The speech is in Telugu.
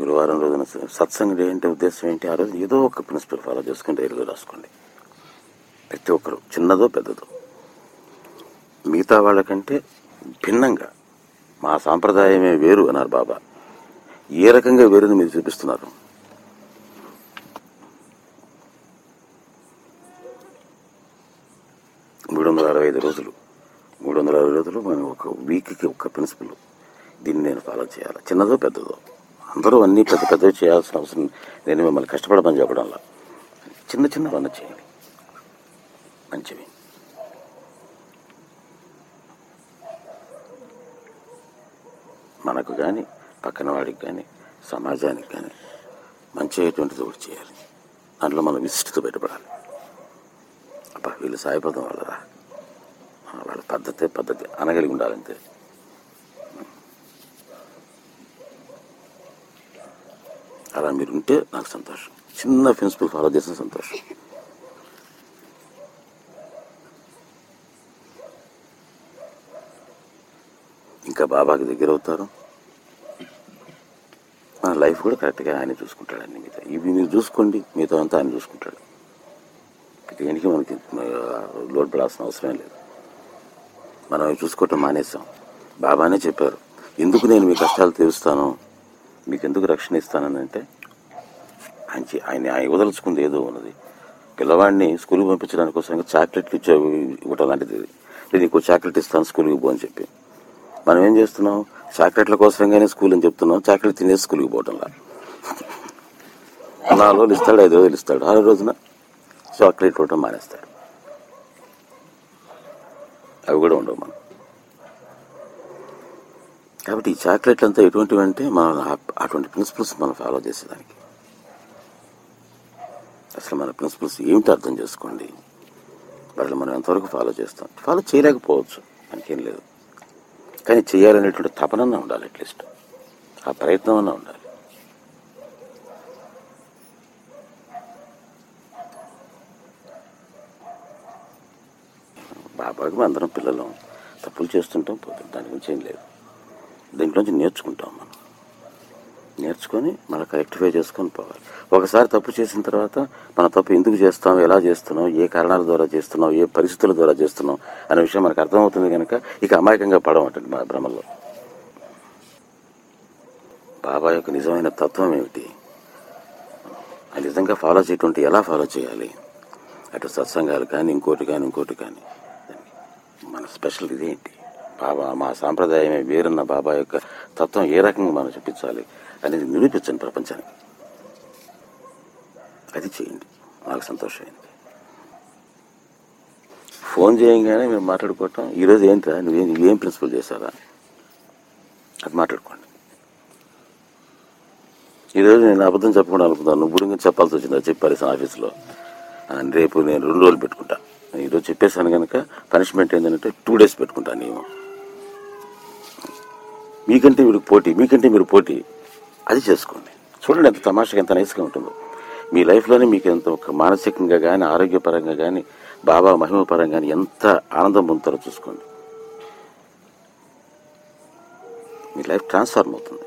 గురువారం రోజున సత్సంగుడు ఏంటి ఉద్దేశం ఏంటి ఆ రోజు ఏదో ఒక ప్రిన్సిపల్ ఫాలో చేసుకుని డైరీలో రాసుకోండి. ప్రతి ఒక్కరు చిన్నదో పెద్దదో. మిగతా వాళ్ళకంటే భిన్నంగా మా సాంప్రదాయమే వేరు అన్నారు బాబా. ఏ రకంగా వేరుని మీరు చూపిస్తున్నారు? మూడు వందల అరవై ఐదు రోజులు. మూడు వందల అరవై రోజులు మనం ఒక వీక్కి ఒక ప్రిన్సిపల్ దీన్ని నేను ఫాలో చేయాలి. చిన్నదో పెద్దదో. అందరూ అన్నీ పెద్ద పెద్దవి చేయాల్సిన అవసరం నేను మిమ్మల్ని కష్టపడమని చెప్పడంలా. చిన్న చిన్నవన్నీ చేయండి. మంచివి. మనకు కానీ పక్కన వాడికి కానీ సమాజానికి కానీ మంచి అయ్యేటువంటిది ఒకటి చేయాలి. దాంట్లో మనం విశిష్టత బయటపడాలి. అబ్బా వీళ్ళు సాయిపదం వాళ్ళరా వాళ్ళ పద్ధతే పద్ధతి. అనగలిగి ఉండాలంతే. అలా మీరు ఉంటే నాకు సంతోషం. చిన్న ప్రిన్సిపల్ ఫాలో చేసిన సంతోషం. ఇంకా బాబాకి దగ్గర అవుతారు. మన లైఫ్ కూడా కరెక్ట్గా ఆయన చూసుకుంటాడు అన్ని మిగతా. ఇవి మీరు చూసుకోండి మిగతా అంతా ఆయన చూసుకుంటాడు. దేనికి మనకి లోడ్ పడాల్సిన అవసరం లేదు. మనం చూసుకోవటం మానేసాం. బాబానే చెప్పారు. ఎందుకు నేను మీ కష్టాలు తీరుస్తాను? మీకు ఎందుకు రక్షణ ఇస్తానని అంటే ఆయన చే- ఆయన ఆయన వదలుచుకుంది ఏదో ఉన్నది. పిల్లవాడిని స్కూల్కి పంపించడానికి కోసం చాక్లెట్లు ఇచ్చే ఇవ్వటం లాంటిది ఇది. నేను చాక్లెట్ ఇస్తాను స్కూల్కి పో అని చెప్పి. మనం ఏం చేస్తున్నాం? చాక్లెట్ల కోసంగానే స్కూల్ అని చెప్తున్నాం. చాక్లెట్ తినేసి స్కూల్కి పోవటంలా నాలుగు రోజులు ఇస్తాడు ఐదు రోజులు ఇస్తాడు. ఆరో రోజున చాక్లెట్ ఇవ్వటం మానేస్తాడు. అవి కూడా ఉండవు మనం. కాబట్టి ఈ చాక్లెట్లు అంతా ఎటువంటివి అంటే మనం అటువంటి ప్రిన్సిపల్స్ మనం ఫాలో చేసేదానికి. అసలు మన ప్రిన్సిపల్స్ ఏమిటి అర్థం చేసుకోండి. వాటిని మనం ఎంతవరకు ఫాలో చేస్తాం? ఫాలో చేయలేకపోవచ్చు. మనకేం లేదు. కానీ చేయాలనేటువంటి తపనన్నా ఉండాలి అట్లీస్ట్ ఆ ప్రయత్నం అన్నా ఉండాలి. బాబాకి అందరం పిల్లలం. తప్పులు చేస్తుంటాం పోతుంటాం దాని గురించి ఏం లేదు. దీంట్లోంచి నేర్చుకుంటాం మనం. నేర్చుకొని మళ్ళీ కరెక్టిఫై చేసుకొని పోవాలి. ఒకసారి తప్పు చేసిన తర్వాత మన తప్పు ఎందుకు చేస్తాం ఎలా చేస్తున్నాం ఏ కారణాల ద్వారా చేస్తున్నాం ఏ పరిస్థితుల ద్వారా చేస్తున్నాం అనే విషయం మనకు అర్థమవుతుంది కనుక ఇక అమాయకంగా పడమంటండి మన భ్రమలో. బాబా యొక్క నిజమైన తత్వం ఏమిటి? ఆ నిజంగా ఫాలో చేయటువంటి ఎలా ఫాలో చేయాలి? అటు సత్సంగాలు కానీ ఇంకోటి కానీ ఇంకోటి కానీ. మన స్పెషల్ ఇదేంటి బాబా మా సాంప్రదాయమే వేరున్న బాబా యొక్క తత్వం ఏ రకంగా మనం చూపించాలి అనేది నిరూపించండి ప్రపంచానికి. అది చేయండి. నాకు సంతోషమైంది. ఫోన్ చేయంగానే మేము మాట్లాడుకోవటం ఈరోజు ఏంటా నువ్వేం నువ్వేం ప్రిన్సిపల్ చేశారా అది మాట్లాడుకోండి. ఈరోజు నేను అబద్ధం చెప్పకుండా అనుకుంటాను నువ్వు గురించి చెప్పాల్సి వచ్చిందా? చెప్పారు ఆఫీస్లో. రేపు నేను రెండు రోజులు పెట్టుకుంటా. ఈరోజు చెప్పేశాను కనుక పనిష్మెంట్ ఏంటంటే టూ డేస్ పెట్టుకుంటాను నేను మీకంటే వీడికి పోటీ మీకంటే మీరు పోటీ. అది చేసుకోండి. చూడండి ఎంత తమాషగా ఎంత నైస్గా ఉంటుందో. మీ లైఫ్లోనే మీకు ఎంత ఒక మానసికంగా కానీ ఆరోగ్యపరంగా కానీ బాబా మహిమ పరంగా కానీ ఎంత ఆనందం పొందుతారో చూసుకోండి. మీ లైఫ్ ట్రాన్స్ఫార్మ్ అవుతుంది.